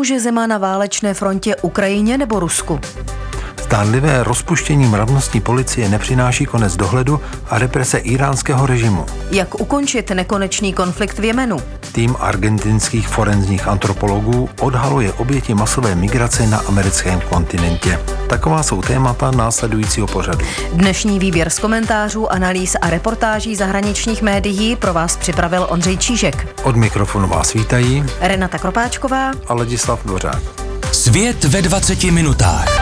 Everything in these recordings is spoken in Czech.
Pomůže zima na válečné frontě Ukrajině nebo Rusku? Zdánlivé rozpuštění mravnostní policie nepřináší konec dohledu a represe iránského režimu. Jak ukončit nekonečný konflikt v Jemenu? Tým argentinských forenzních antropologů odhaluje oběti masové migrace na americkém kontinentě. Taková jsou témata následujícího pořadu. Dnešní výběr z komentářů, analýz a reportáží zahraničních médií pro vás připravil Ondřej Čížek. Od mikrofonu vás vítají Renata Kropáčková a Ladislav Dvořák. Svět ve 20 minutách.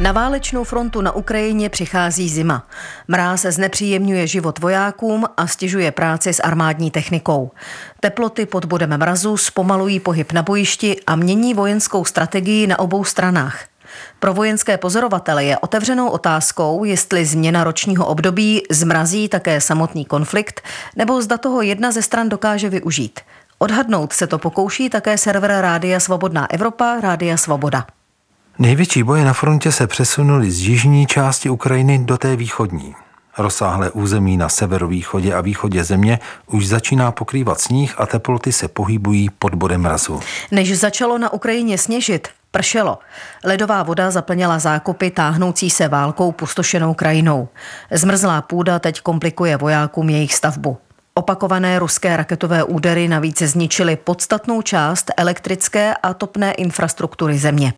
Na válečnou frontu na Ukrajině přichází zima. Mráz znepříjemňuje život vojákům a stěžuje práci s armádní technikou. Teploty pod bodem mrazu zpomalují pohyb na bojišti a mění vojenskou strategii na obou stranách. Pro vojenské pozorovatele je otevřenou otázkou, jestli změna ročního období zmrazí také samotný konflikt, nebo zda toho jedna ze stran dokáže využít. Odhadnout se to pokouší také server Rádia Svobodná Evropa, Rádia Svoboda. Největší boje na frontě se přesunuly z jižní části Ukrajiny do té východní. Rozsáhlé území na severovýchodě a východě země už začíná pokrývat sníh a teploty se pohybují pod bodem mrazu. Než začalo na Ukrajině sněžit, pršelo. Ledová voda zaplnila zákopy táhnoucí se válkou pustošenou krajinou. Zmrzlá půda teď komplikuje vojákům jejich stavbu. Opakované ruské raketové údery navíc zničily podstatnou část elektrické a topné infrastruktury země.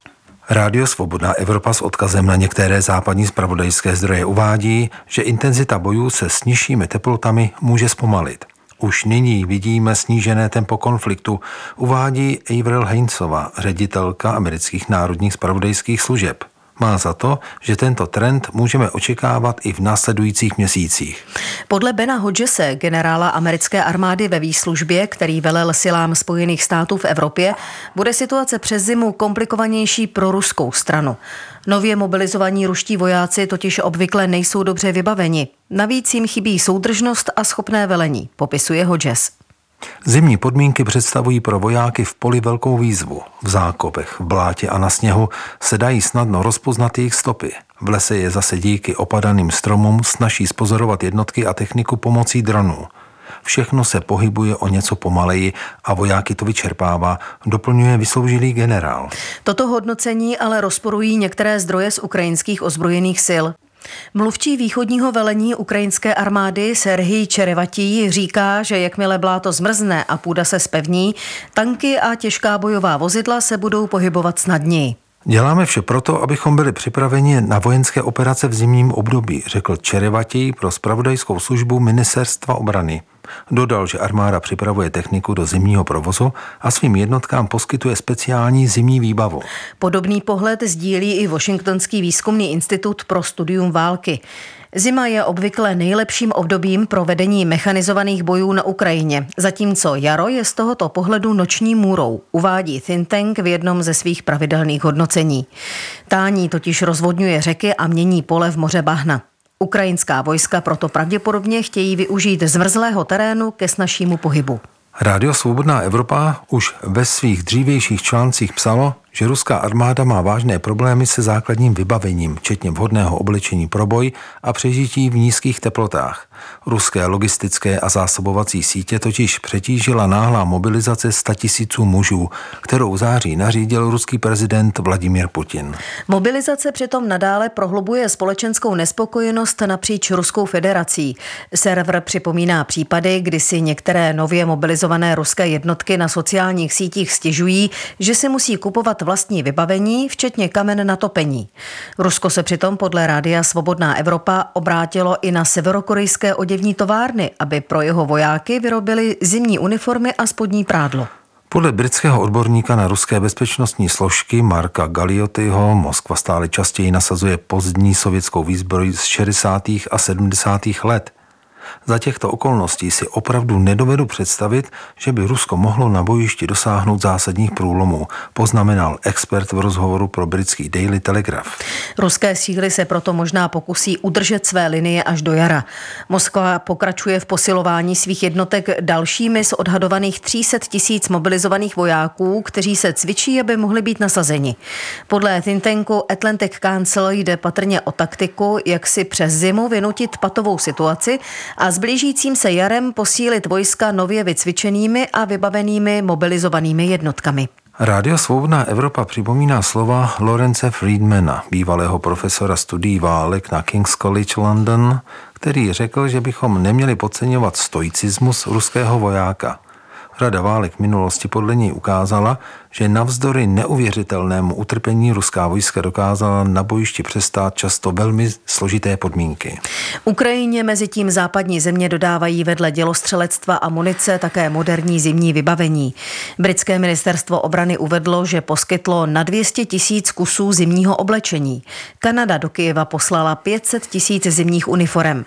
Rádio Svobodná Evropa s odkazem na některé západní spravodajské zdroje uvádí, že intenzita bojů se s nižšími teplotami může zpomalit. Už nyní vidíme snížené tempo konfliktu, uvádí Avril Heinzova, ředitelka amerických národních spravodajských služeb má za to, že tento trend můžeme očekávat i v následujících měsících. Podle Bena Hodgese, generála americké armády ve výslužbě, který velel silám Spojených států v Evropě, bude situace přes zimu komplikovanější pro ruskou stranu. Nově mobilizovaní ruští vojáci totiž obvykle nejsou dobře vybaveni. Navíc jim chybí soudržnost a schopné velení, popisuje Hodges. Zimní podmínky představují pro vojáky v poli velkou výzvu. V zákopech, v blátě a na sněhu se dají snadno rozpoznat jejich stopy. V lese je zase díky opadaným stromům snaží spozorovat jednotky a techniku pomocí dronů. Všechno se pohybuje o něco pomaleji a vojáky to vyčerpává, doplňuje vysloužilý generál. Toto hodnocení ale rozporují některé zdroje z ukrajinských ozbrojených sil. Mluvčí východního velení ukrajinské armády Serhij Čerevatí říká, že jakmile bláto zmrzne a půda se spevní, tanky a těžká bojová vozidla se budou pohybovat snadněji. Děláme vše proto, abychom byli připraveni na vojenské operace v zimním období, řekl Čerevatí pro spravodajskou službu Ministerstva obrany. Dodal, že armáda připravuje techniku do zimního provozu a svým jednotkám poskytuje speciální zimní výbavu. Podobný pohled sdílí i Washingtonský výzkumný institut pro studium války. Zima je obvykle nejlepším obdobím pro vedení mechanizovaných bojů na Ukrajině, zatímco jaro je z tohoto pohledu noční můrou, uvádí think tank v jednom ze svých pravidelných hodnocení. Tání totiž rozvodňuje řeky a mění pole v moře bahna. Ukrajinská vojska proto pravděpodobně chtějí využít zmrzlého terénu ke snažšímu pohybu. Rádio Svobodná Evropa už ve svých dřívějších článcích psalo, že ruská armáda má vážné problémy se základním vybavením, včetně vhodného oblečení pro boj a přežití v nízkých teplotách. Ruské logistické a zásobovací sítě totiž přetížila náhlá mobilizace 100 tisíců mužů, kterou září nařídil ruský prezident Vladimir Putin. Mobilizace přitom nadále prohlubuje společenskou nespokojenost napříč Ruskou federací. Server připomíná případy, kdy si některé nově mobilizované ruské jednotky na sociálních sítích stěžují, že si musí kupovat vlastní vybavení, včetně kamen na topení. Rusko se přitom podle Rádia Svobodná Evropa obrátilo i na severokorejské oděvní továrny, aby pro jeho vojáky vyrobili zimní uniformy a spodní prádlo. Podle britského odborníka na ruské bezpečnostní složky Marka Galiotyho Moskva stále častěji nasazuje pozdní sovětskou výzbroj z 60. a 70. let. Za těchto okolností si opravdu nedovedu představit, že by Rusko mohlo na bojišti dosáhnout zásadních průlomů, poznamenal expert v rozhovoru pro britský Daily Telegraph. Ruské síly se proto možná pokusí udržet své linie až do jara. Moskva pokračuje v posilování svých jednotek dalšími z odhadovaných 300 tisíc mobilizovaných vojáků, kteří se cvičí, aby mohli být nasazeni. Podle think tanku Atlantic Council jde patrně o taktiku, jak si přes zimu vynutit patovou situaci a s blížícím se jarem posílit vojska nově vycvičenými a vybavenými mobilizovanými jednotkami. Rádio Svobodná Evropa připomíná slova Lorence Friedmana, bývalého profesora studií válek na King's College London, který řekl, že bychom neměli podceňovat stoicismus ruského vojáka. Rada válek v minulosti podle něj ukázala, že navzdory neuvěřitelnému utrpení ruská vojska dokázala na bojišti přestát často velmi složité podmínky. Ukrajině mezi tím západní země dodávají vedle dělostřelectva a munice také moderní zimní vybavení. Britské ministerstvo obrany uvedlo, že poskytlo na 200 tisíc kusů zimního oblečení. Kanada do Kyjeva poslala 500 tisíc zimních uniform.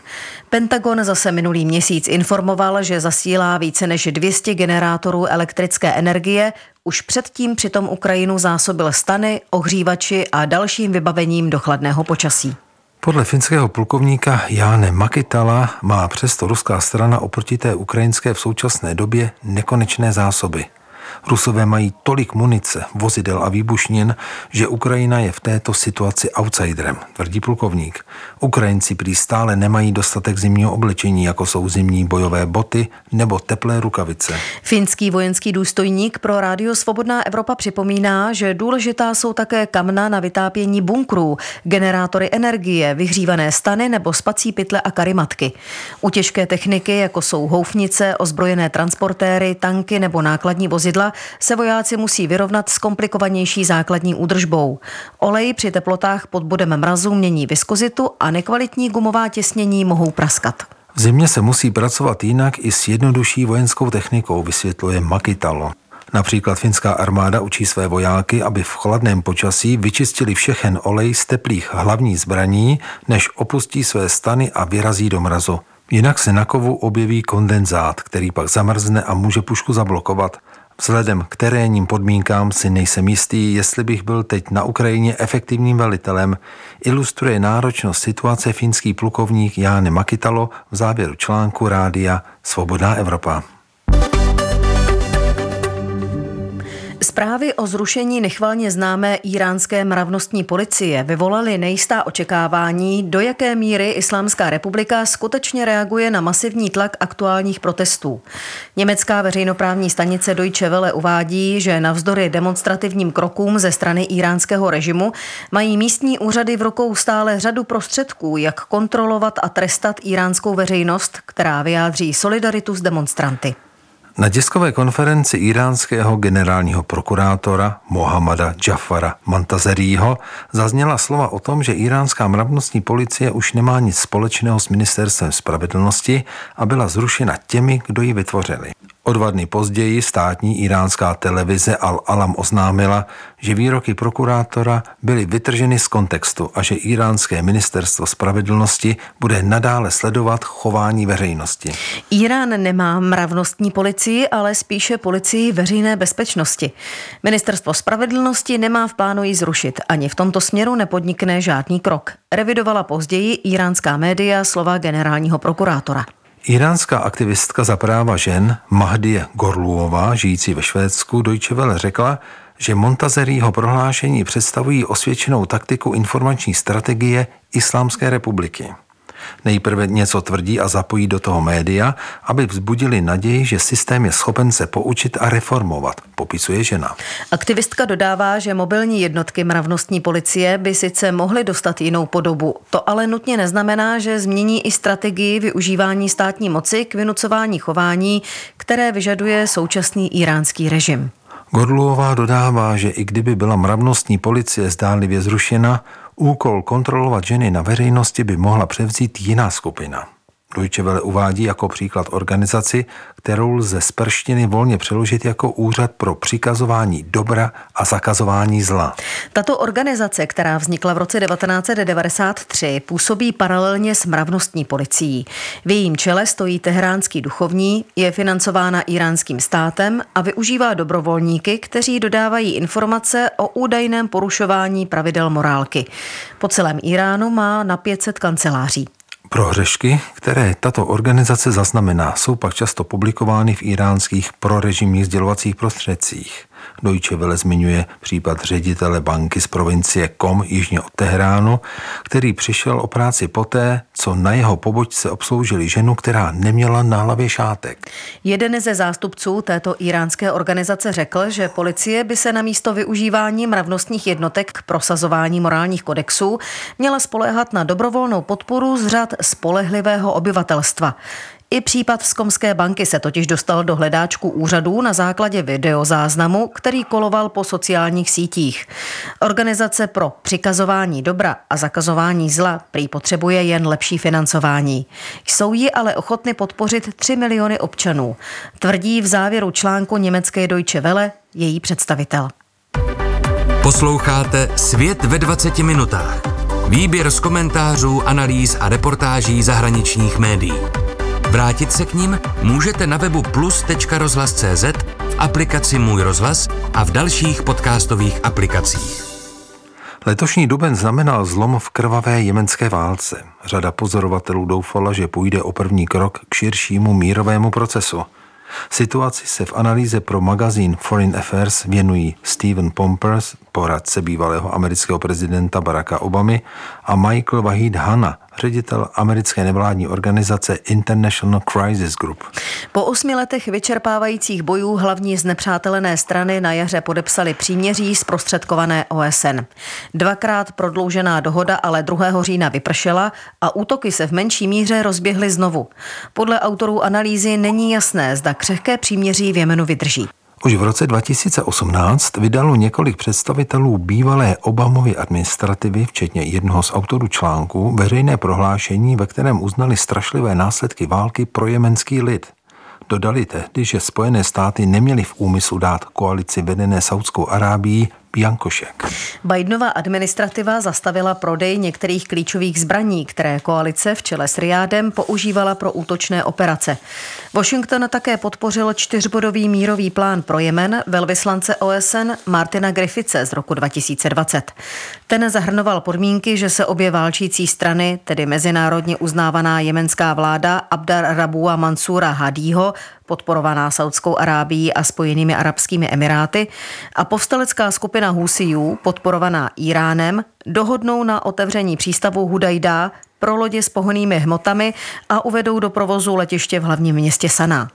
Pentagon zase minulý měsíc informoval, že zasílá více než 200 generátorů elektrické energie, už předtím přitom Ukrajinu zásobil stany, ohřívači a dalším vybavením do chladného počasí. Podle finského plukovníka Jáne Makitala má přesto ruská strana oproti té ukrajinské v současné době nekonečné zásoby. Rusové mají tolik munice, vozidel a výbušnin, že Ukrajina je v této situaci outsiderem, tvrdí plukovník. Ukrajinci prý stále nemají dostatek zimního oblečení, jako jsou zimní bojové boty nebo teplé rukavice. Finský vojenský důstojník pro Rádio Svobodná Evropa připomíná, že důležitá jsou také kamna na vytápění bunkrů, generátory energie, vyhřívané stany nebo spací pytle a karimatky. U těžké techniky, jako jsou houfnice, ozbrojené transportéry, tanky nebo nákladní vozidla, se vojáci musí vyrovnat s komplikovanější základní údržbou. Olej při teplotách pod bodem mrazu mění viskozitu a nekvalitní gumová těsnění mohou praskat. V zimě se musí pracovat jinak i s jednodušší vojenskou technikou, vysvětluje Makitalo. Například finská armáda učí své vojáky, aby v chladném počasí vyčistili všechen olej z teplých hlavní zbraní, než opustí své stany a vyrazí do mrazu. Jinak se na kovu objeví kondenzát, který pak zamrzne a může pušku zablokovat. Vzhledem k terénním podmínkám si nejsem jistý, jestli bych byl teď na Ukrajině efektivním velitelem, ilustruje náročnost situace finský plukovník Jáne Makitalo v závěru článku Rádia Svobodná Evropa. Zprávy o zrušení nechvalně známé iránské mravnostní policie vyvolaly nejistá očekávání, do jaké míry Islámská republika skutečně reaguje na masivní tlak aktuálních protestů. Německá veřejnoprávní stanice Deutsche Welle uvádí, že navzdory demonstrativním krokům ze strany iránského režimu mají místní úřady v rukou stále řadu prostředků, jak kontrolovat a trestat iránskou veřejnost, která vyjádří solidaritu s demonstranty. Na tiskové konferenci iránského generálního prokurátora Mohamada Jafara Mantazerího zazněla slova o tom, že iránská mravnostní policie už nemá nic společného s ministerstvem spravedlnosti a byla zrušena těmi, kdo ji vytvořili. O dva dny později státní iránská televize Al-Alam oznámila, že výroky prokurátora byly vytrženy z kontextu a že iránské ministerstvo spravedlnosti bude nadále sledovat chování veřejnosti. Irán nemá mravnostní policii, ale spíše policii veřejné bezpečnosti. Ministerstvo spravedlnosti nemá v plánu ji zrušit, ani v tomto směru nepodnikne žádný krok. Revidovala později iránská média slova generálního prokurátora. Iránská aktivistka za práva žen Mahdie Gorluová, žijící ve Švédsku, Deutsche Welle řekla, že Montazeriho prohlášení představují osvědčenou taktiku informační strategie Islámské republiky. Nejprve něco tvrdí a zapojí do toho média, aby vzbudili naději, že systém je schopen se poučit a reformovat, popisuje žena. Aktivistka dodává, že mobilní jednotky mravnostní policie by sice mohly dostat jinou podobu. To ale nutně neznamená, že změní i strategii využívání státní moci k vynucování chování, které vyžaduje současný iránský režim. Gorluová dodává, že i kdyby byla mravnostní policie zdánlivě zrušena, úkol kontrolovat ženy na veřejnosti by mohla převzít jiná skupina. Deutsche Welle uvádí jako příklad organizaci, kterou lze z perštiny volně přeložit jako úřad pro přikazování dobra a zakazování zla. Tato organizace, která vznikla v roce 1993, působí paralelně s mravnostní policií. V jejím čele stojí teheránský duchovní, je financována iránským státem a využívá dobrovolníky, kteří dodávají informace o údajném porušování pravidel morálky. Po celém Iránu má na 500 kanceláří. Prohřešky, které tato organizace zaznamená, jsou pak často publikovány v iránských prorežimních sdělovacích prostředcích. Deutsche Welle zmiňuje případ ředitele banky z provincie Kom jižně od Teheránu, který přišel o práci poté, co na jeho pobočce obsloužili ženu, která neměla na hlavě šátek. Jeden ze zástupců této iránské organizace řekl, že policie by se na místo využívání mravnostních jednotek k prosazování morálních kodexů měla spoléhat na dobrovolnou podporu z řad spolehlivého obyvatelstva. I případ z Komské banky se totiž dostal do hledáčku úřadů na základě videozáznamu, který koloval po sociálních sítích. Organizace pro přikazování dobra a zakazování zla prý potřebuje jen lepší financování. Jsou ji ale ochotny podpořit 3 miliony občanů, tvrdí v závěru článku německé Deutsche Welle její představitel. Posloucháte Svět ve 20 minutách. Výběr z komentářů, analýz a reportáží zahraničních médií. Vrátit se k ním můžete na webu plus.rozhlas.cz, v aplikaci Můj rozhlas a v dalších podcastových aplikacích. Letošní duben znamenal zlom v krvavé jemenské válce. Řada pozorovatelů doufala, že půjde o první krok k širšímu mírovému procesu. Situaci se v analýze pro magazín Foreign Affairs věnují Stephen Pompers, poradce bývalého amerického prezidenta Baracka Obamy, a Michael Wahid Hanna, ředitel americké nevládní organizace International Crisis Group. Po osmi letech vyčerpávajících bojů hlavní znepřátelené strany na jaře podepsali příměří zprostředkované OSN. Dvakrát prodloužená dohoda ale 2. října vypršela a útoky se v menší míře rozběhly znovu. Podle autorů analýzy není jasné, zda křehké příměří v Jemenu vydrží. Už v roce 2018 vydalo několik představitelů bývalé Obamovy administrativy, včetně jednoho z autorů článku, veřejné prohlášení, ve kterém uznali strašlivé následky války pro jemenský lid. Dodali tehdy, že Spojené státy neměly v úmyslu dát koalici vedené Saudskou Arábií Biankošek. Bidenova administrativa zastavila prodej některých klíčových zbraní, které koalice v čele s Riádem používala pro útočné operace. Washington také podpořil čtyřbodový mírový plán pro Jemen velvyslance OSN Martina Griffice z roku 2020. Ten zahrnoval podmínky, že se obě válčící strany, tedy mezinárodně uznávaná jemenská vláda Abdar Rabua Mansura Hadího, podporovaná Saudskou Arábií a Spojenými arabskými emiráty, a povstalecká skupina Husijů, podporovaná Iránem, dohodnou na otevření přístavu Hudajda pro lodě s pohonými hmotami a uvedou do provozu letiště v hlavním městě Sana.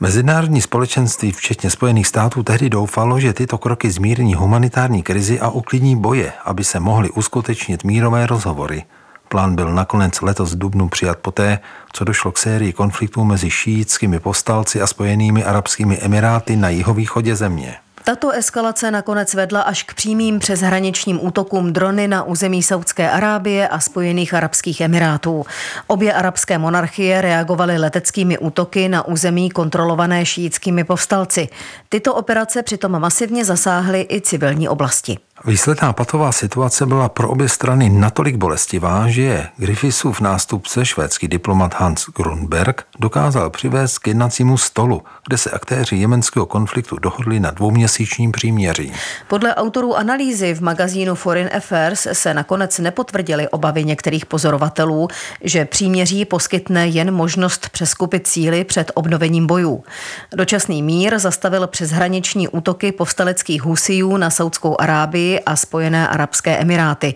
Mezinárodní společenství, včetně Spojených států, tehdy doufalo, že tyto kroky zmírní humanitární krizi a uklidní boje, aby se mohly uskutečnit mírové rozhovory. Plán byl nakonec letos v Dubnu přijat poté, co došlo k sérii konfliktů mezi šíitskými povstalci a spojenými arabskými emiráty na jihovýchodě země. Tato eskalace nakonec vedla až k přímým přeshraničním útokům drony na území Saudské Arábie a Spojených arabských emirátů. Obě arabské monarchie reagovaly leteckými útoky na území kontrolované šíitskými povstalci. Tyto operace přitom masivně zasáhly i civilní oblasti. Výsledná patová situace byla pro obě strany natolik bolestivá, že Griffithsův nástupce, švédský diplomat Hans Grunberg, dokázal přivést k jednacímu stolu, kde se aktéři jemenského konfliktu dohodli na dvouměsíčním příměří. Podle autorů analýzy v magazínu Foreign Affairs se nakonec nepotvrdily obavy některých pozorovatelů, že příměří poskytne jen možnost přeskupit síly před obnovením bojů. Dočasný mír zastavil přeshraniční útoky povstaleckých husijů na Saudskou Arábii a Spojené arabské emiráty.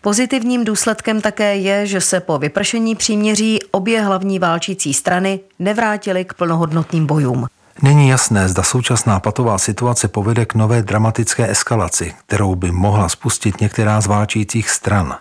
Pozitivním důsledkem také je, že se po vypršení příměří obě hlavní válčící strany nevrátily k plnohodnotným bojům. Není jasné, zda současná patová situace povede k nové dramatické eskalaci, kterou by mohla spustit některá z válčících stran.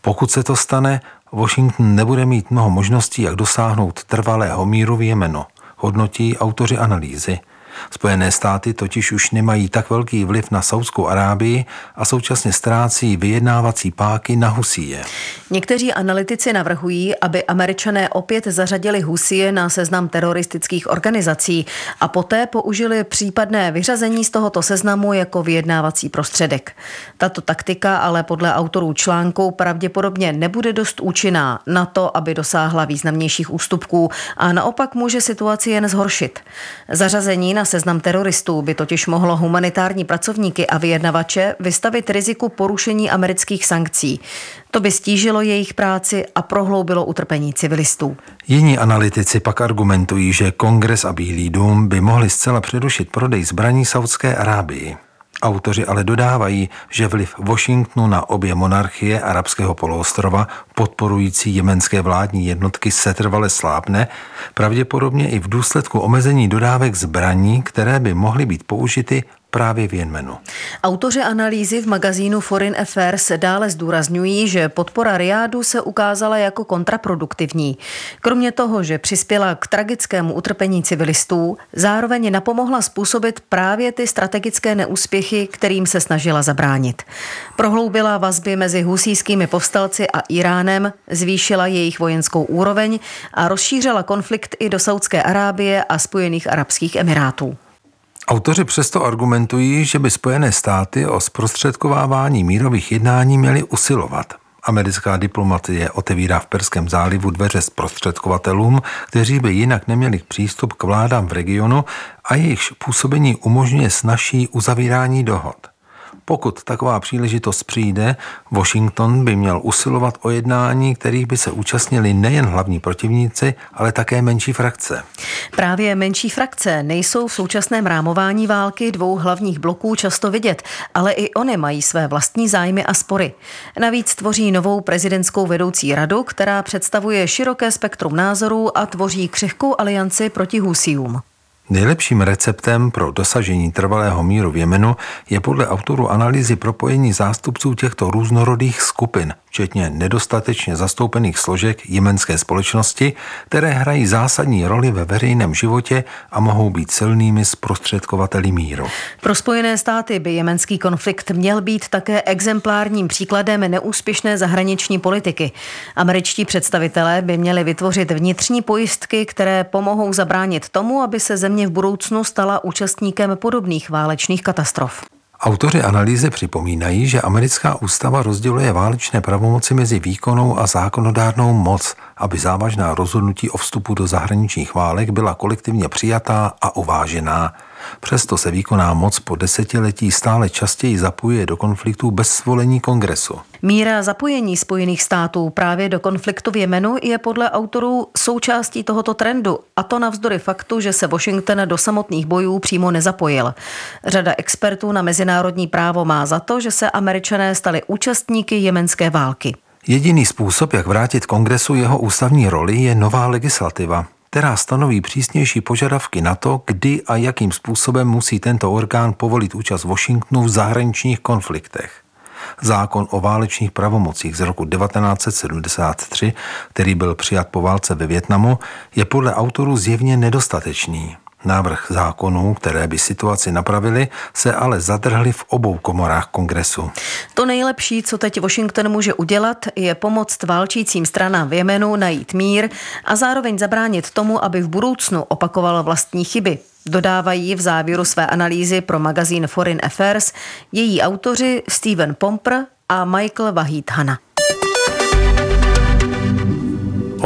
Pokud se to stane, Washington nebude mít mnoho možností, jak dosáhnout trvalého míru v Jemenu, hodnotí autoři analýzy – Spojené státy totiž už nemají tak velký vliv na Saudskou Arábii a současně ztrácí vyjednávací páky na Husíje. Někteří analytici navrhují, aby američané opět zařadili Husíje na seznam teroristických organizací a poté použili případné vyřazení z tohoto seznamu jako vyjednávací prostředek. Tato taktika ale podle autorů článku pravděpodobně nebude dost účinná na to, aby dosáhla významnějších ústupků a naopak může situaci jen zhoršit. Zařazení na seznam teroristů by totiž mohlo humanitární pracovníky a vyjednavače vystavit riziku porušení amerických sankcí. To by stížilo jejich práci a prohloubilo utrpení civilistů. Jiní analytici pak argumentují, že kongres a Bílý dům by mohli zcela předušit prodej zbraní Saudské Arábii. Autoři ale dodávají, že vliv Washingtonu na obě monarchie arabského poloostrova podporující jemenské vládní jednotky setrvale slábne, pravděpodobně i v důsledku omezení dodávek zbraní, které by mohly být použity právě v Jemenu. Autoři analýzy v magazínu Foreign Affairs dále zdůrazňují, že podpora Riádu se ukázala jako kontraproduktivní. Kromě toho, že přispěla k tragickému utrpení civilistů, zároveň napomohla způsobit právě ty strategické neúspěchy, kterým se snažila zabránit. Prohloubila vazby mezi husískými povstalci a Iránem, zvýšila jejich vojenskou úroveň a rozšířila konflikt i do Saudské Arábie a Spojených arabských emirátů. Autoři přesto argumentují, že by Spojené státy o zprostředkovávání mírových jednání měly usilovat. Americká diplomatie otevírá v Perském zálivu dveře zprostředkovatelům, kteří by jinak neměli přístup k vládám v regionu a jejichž působení umožňuje snažší uzavírání dohod. Pokud taková příležitost přijde, Washington by měl usilovat o jednání, kterých by se účastnili nejen hlavní protivníci, ale také menší frakce. Právě menší frakce nejsou v současném rámování války dvou hlavních bloků často vidět, ale i oni mají své vlastní zájmy a spory. Navíc tvoří novou prezidentskou vedoucí radu, která představuje široké spektrum názorů a tvoří křehkou alianci proti Husiům. Nejlepším receptem pro dosažení trvalého míru v Jemenu je podle autorů analýzy propojení zástupců těchto různorodých skupin, včetně nedostatečně zastoupených složek jemenské společnosti, které hrají zásadní roli ve veřejném životě a mohou být silnými zprostředkovateli míru. Pro Spojené státy by jemenský konflikt měl být také exemplárním příkladem neúspěšné zahraniční politiky. Američtí představitelé by měli vytvořit vnitřní pojistky, které pomohou zabránit tomu, aby se země v budoucnu stala účastníkem podobných válečných katastrof. Autoři analýzy připomínají, že americká ústava rozděluje válečné pravomoci mezi výkonnou a zákonodárnou moc, aby závažná rozhodnutí o vstupu do zahraničních válek byla kolektivně přijatá a uvážená. Přesto se výkonná moc po desetiletí stále častěji zapojuje do konfliktů bez svolení kongresu. Míra zapojení Spojených států právě do konfliktu v Jemenu je podle autorů součástí tohoto trendu, a to navzdory faktu, že se Washington do samotných bojů přímo nezapojil. Řada expertů na mezinárodní právo má za to, že se američané stali účastníky jemenské války. Jediný způsob, jak vrátit kongresu jeho ústavní roli, je nová legislativa která stanoví přísnější požadavky na to, kdy a jakým způsobem musí tento orgán povolit účast Washingtonu v zahraničních konfliktech. Zákon o válečných pravomocích z roku 1973, který byl přijat po válce ve Větnamu, je podle autorů zjevně nedostatečný. Návrh zákonů, které by situaci napravili, se ale zadrhly v obou komorách kongresu. To nejlepší, co teď Washington může udělat, je pomoct válčícím stranám v Jemenu najít mír a zároveň zabránit tomu, aby v budoucnu opakoval vlastní chyby. Dodávají v závěru své analýzy pro magazín Foreign Affairs její autoři Steven Pomper a Michael Wahid Hanna.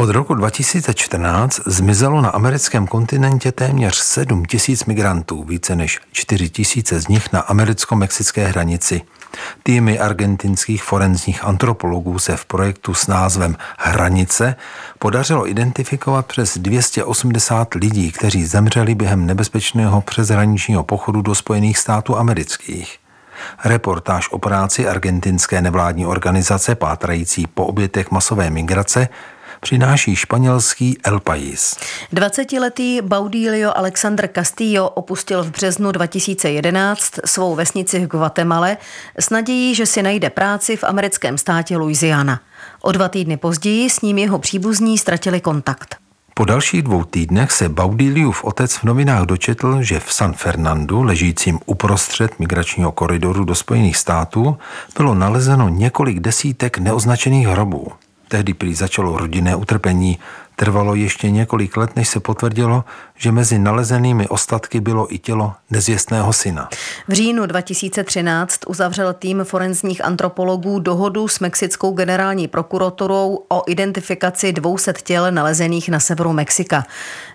Od roku 2014 zmizelo na americkém kontinentě téměř 7 tisíc migrantů, více než 4 tisíce z nich na americko-mexické hranici. Týmy argentinských forenzních antropologů se v projektu s názvem Hranice podařilo identifikovat přes 280 lidí, kteří zemřeli během nebezpečného přeshraničního pochodu do Spojených států amerických. Reportáž o práci argentinské nevládní organizace pátrající po obětech masové migrace přináší španělský El País. 20-letý Baudilio Alexander Castillo opustil v březnu 2011 svou vesnici v Guatemala s nadějí, že si najde práci v americkém státě Louisiana. O dva týdny později s ním jeho příbuzní ztratili kontakt. Po dalších dvou týdnech se Baudiliův otec v novinách dočetl, že v San Fernandu, ležícím uprostřed migračního koridoru do Spojených států, bylo nalezeno několik desítek neoznačených hrobů. Tehdy prý začalo rodinné utrpení, Trvalo ještě několik let, než se potvrdilo, že mezi nalezenými ostatky bylo i tělo nezvěstného syna. V říjnu 2013 uzavřel tým forenzních antropologů dohodu s mexickou generální prokuraturou o identifikaci 200 těl nalezených na severu Mexika.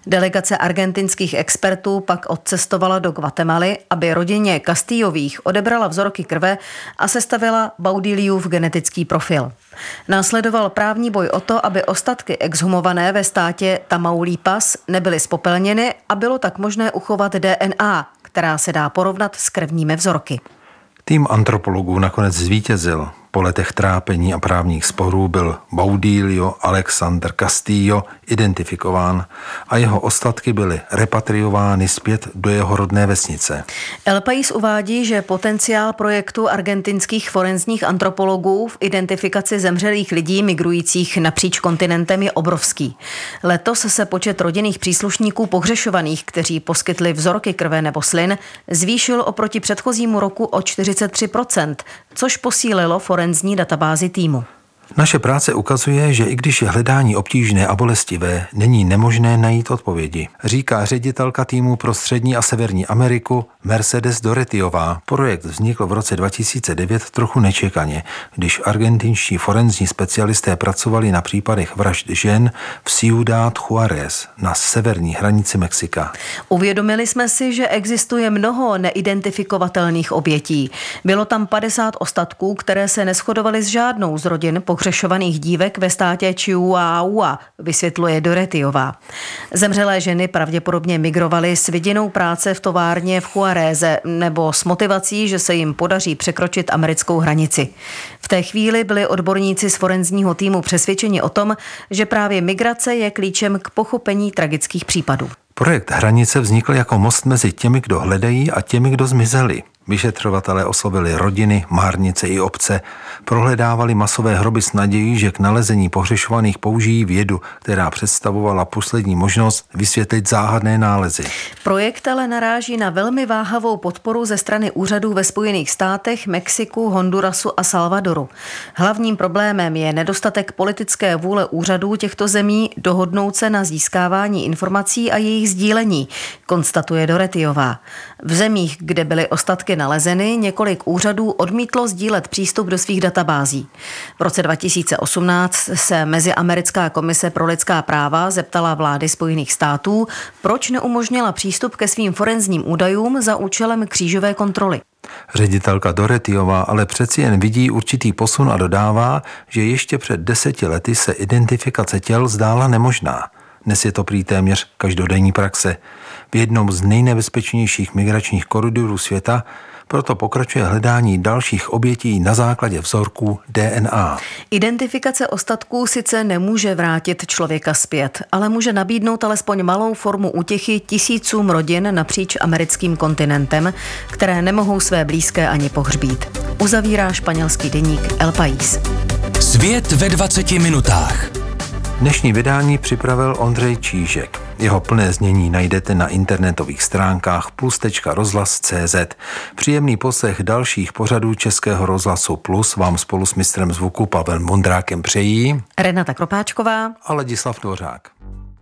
Delegace argentinských expertů pak odcestovala do Guatemaly, aby rodině Castillových odebrala vzorky krve a sestavila Baudiliův genetický profil. Následoval právní boj o to, aby ostatky exhumované ve státě Tamaulipas nebyly spopelněny a bylo tak možné uchovat DNA, která se dá porovnat s krevními vzorky. Tým antropologů nakonec zvítězil. Po letech trápení a právních sporů byl Baudilio Alexander Castillo identifikován a jeho ostatky byly repatriovány zpět do jeho rodné vesnice. El Pais uvádí, že potenciál projektu argentinských forenzních antropologů v identifikaci zemřelých lidí migrujících napříč kontinentem je obrovský. Letos se počet rodinných příslušníků pohřešovaných, kteří poskytli vzorky krve nebo slin, zvýšil oproti předchozímu roku o 43%, což posílilo forenzní databázi týmu. Naše práce ukazuje, že i když je hledání obtížné a bolestivé, není nemožné najít odpovědi, říká ředitelka týmu pro střední a severní Ameriku Mercedes Doretiová. Projekt vznikl v roce 2009 trochu nečekaně, když argentinští forenzní specialisté pracovali na případech vražd žen v Ciudad Juárez na severní hranici Mexika. Uvědomili jsme si, že existuje mnoho neidentifikovatelných obětí. Bylo tam 50 ostatků, které se neschodovaly s žádnou z rodin po pohřešovaných dívek ve státě Chihuahua, vysvětluje Doretiová. Zemřelé ženy pravděpodobně migrovaly s vidinou práce v továrně v Juaréze nebo s motivací, že se jim podaří překročit americkou hranici. V té chvíli byli odborníci z forenzního týmu přesvědčeni o tom, že právě migrace je klíčem k pochopení tragických případů. Projekt Hranice vznikl jako most mezi těmi, kdo hledají a těmi, kdo zmizeli. Vyšetřovatelé oslovili rodiny, márnice i obce, prohledávali masové hroby s nadějí, že k nalezení pohřešovaných použijí vědu, která představovala poslední možnost vysvětlit záhadné nálezy. Projekt ale naráží na velmi váhavou podporu ze strany úřadů ve Spojených státech, Mexiku, Hondurasu a Salvadoru. Hlavním problémem je nedostatek politické vůle úřadů těchto zemí dohodnout se na získávání informací a jejich sdílení, konstatuje Doretiová. V zemích, kde byly ostatky nalezeny, několik úřadů odmítlo sdílet přístup do svých databází. V roce 2018 se Meziamerická komise pro lidská práva zeptala vlády Spojených států, proč neumožnila přístup ke svým forenzním údajům za účelem křížové kontroly. Ředitelka Doretiová ale přeci jen vidí určitý posun a dodává, že ještě před deseti lety se identifikace těl zdála nemožná. Dnes je to prý téměř každodenní praxe. V jednom z nejnebezpečnějších migračních koridorů světa proto pokračuje hledání dalších obětí na základě vzorků DNA. Identifikace ostatků sice nemůže vrátit člověka zpět, ale může nabídnout alespoň malou formu útěchy tisícům rodin napříč americkým kontinentem, které nemohou své blízké ani pohřbít. Uzavírá španělský deník El País. Svět ve 20 minutách. Dnešní vydání připravil Ondřej Čížek. Jeho plné znění najdete na internetových stránkách plus.rozhlas.cz. Příjemný poslech dalších pořadů Českého rozhlasu Plus vám spolu s mistrem zvuku Pavlem Mondrákem přejí Renata Kropáčková a Ladislav Dvořák.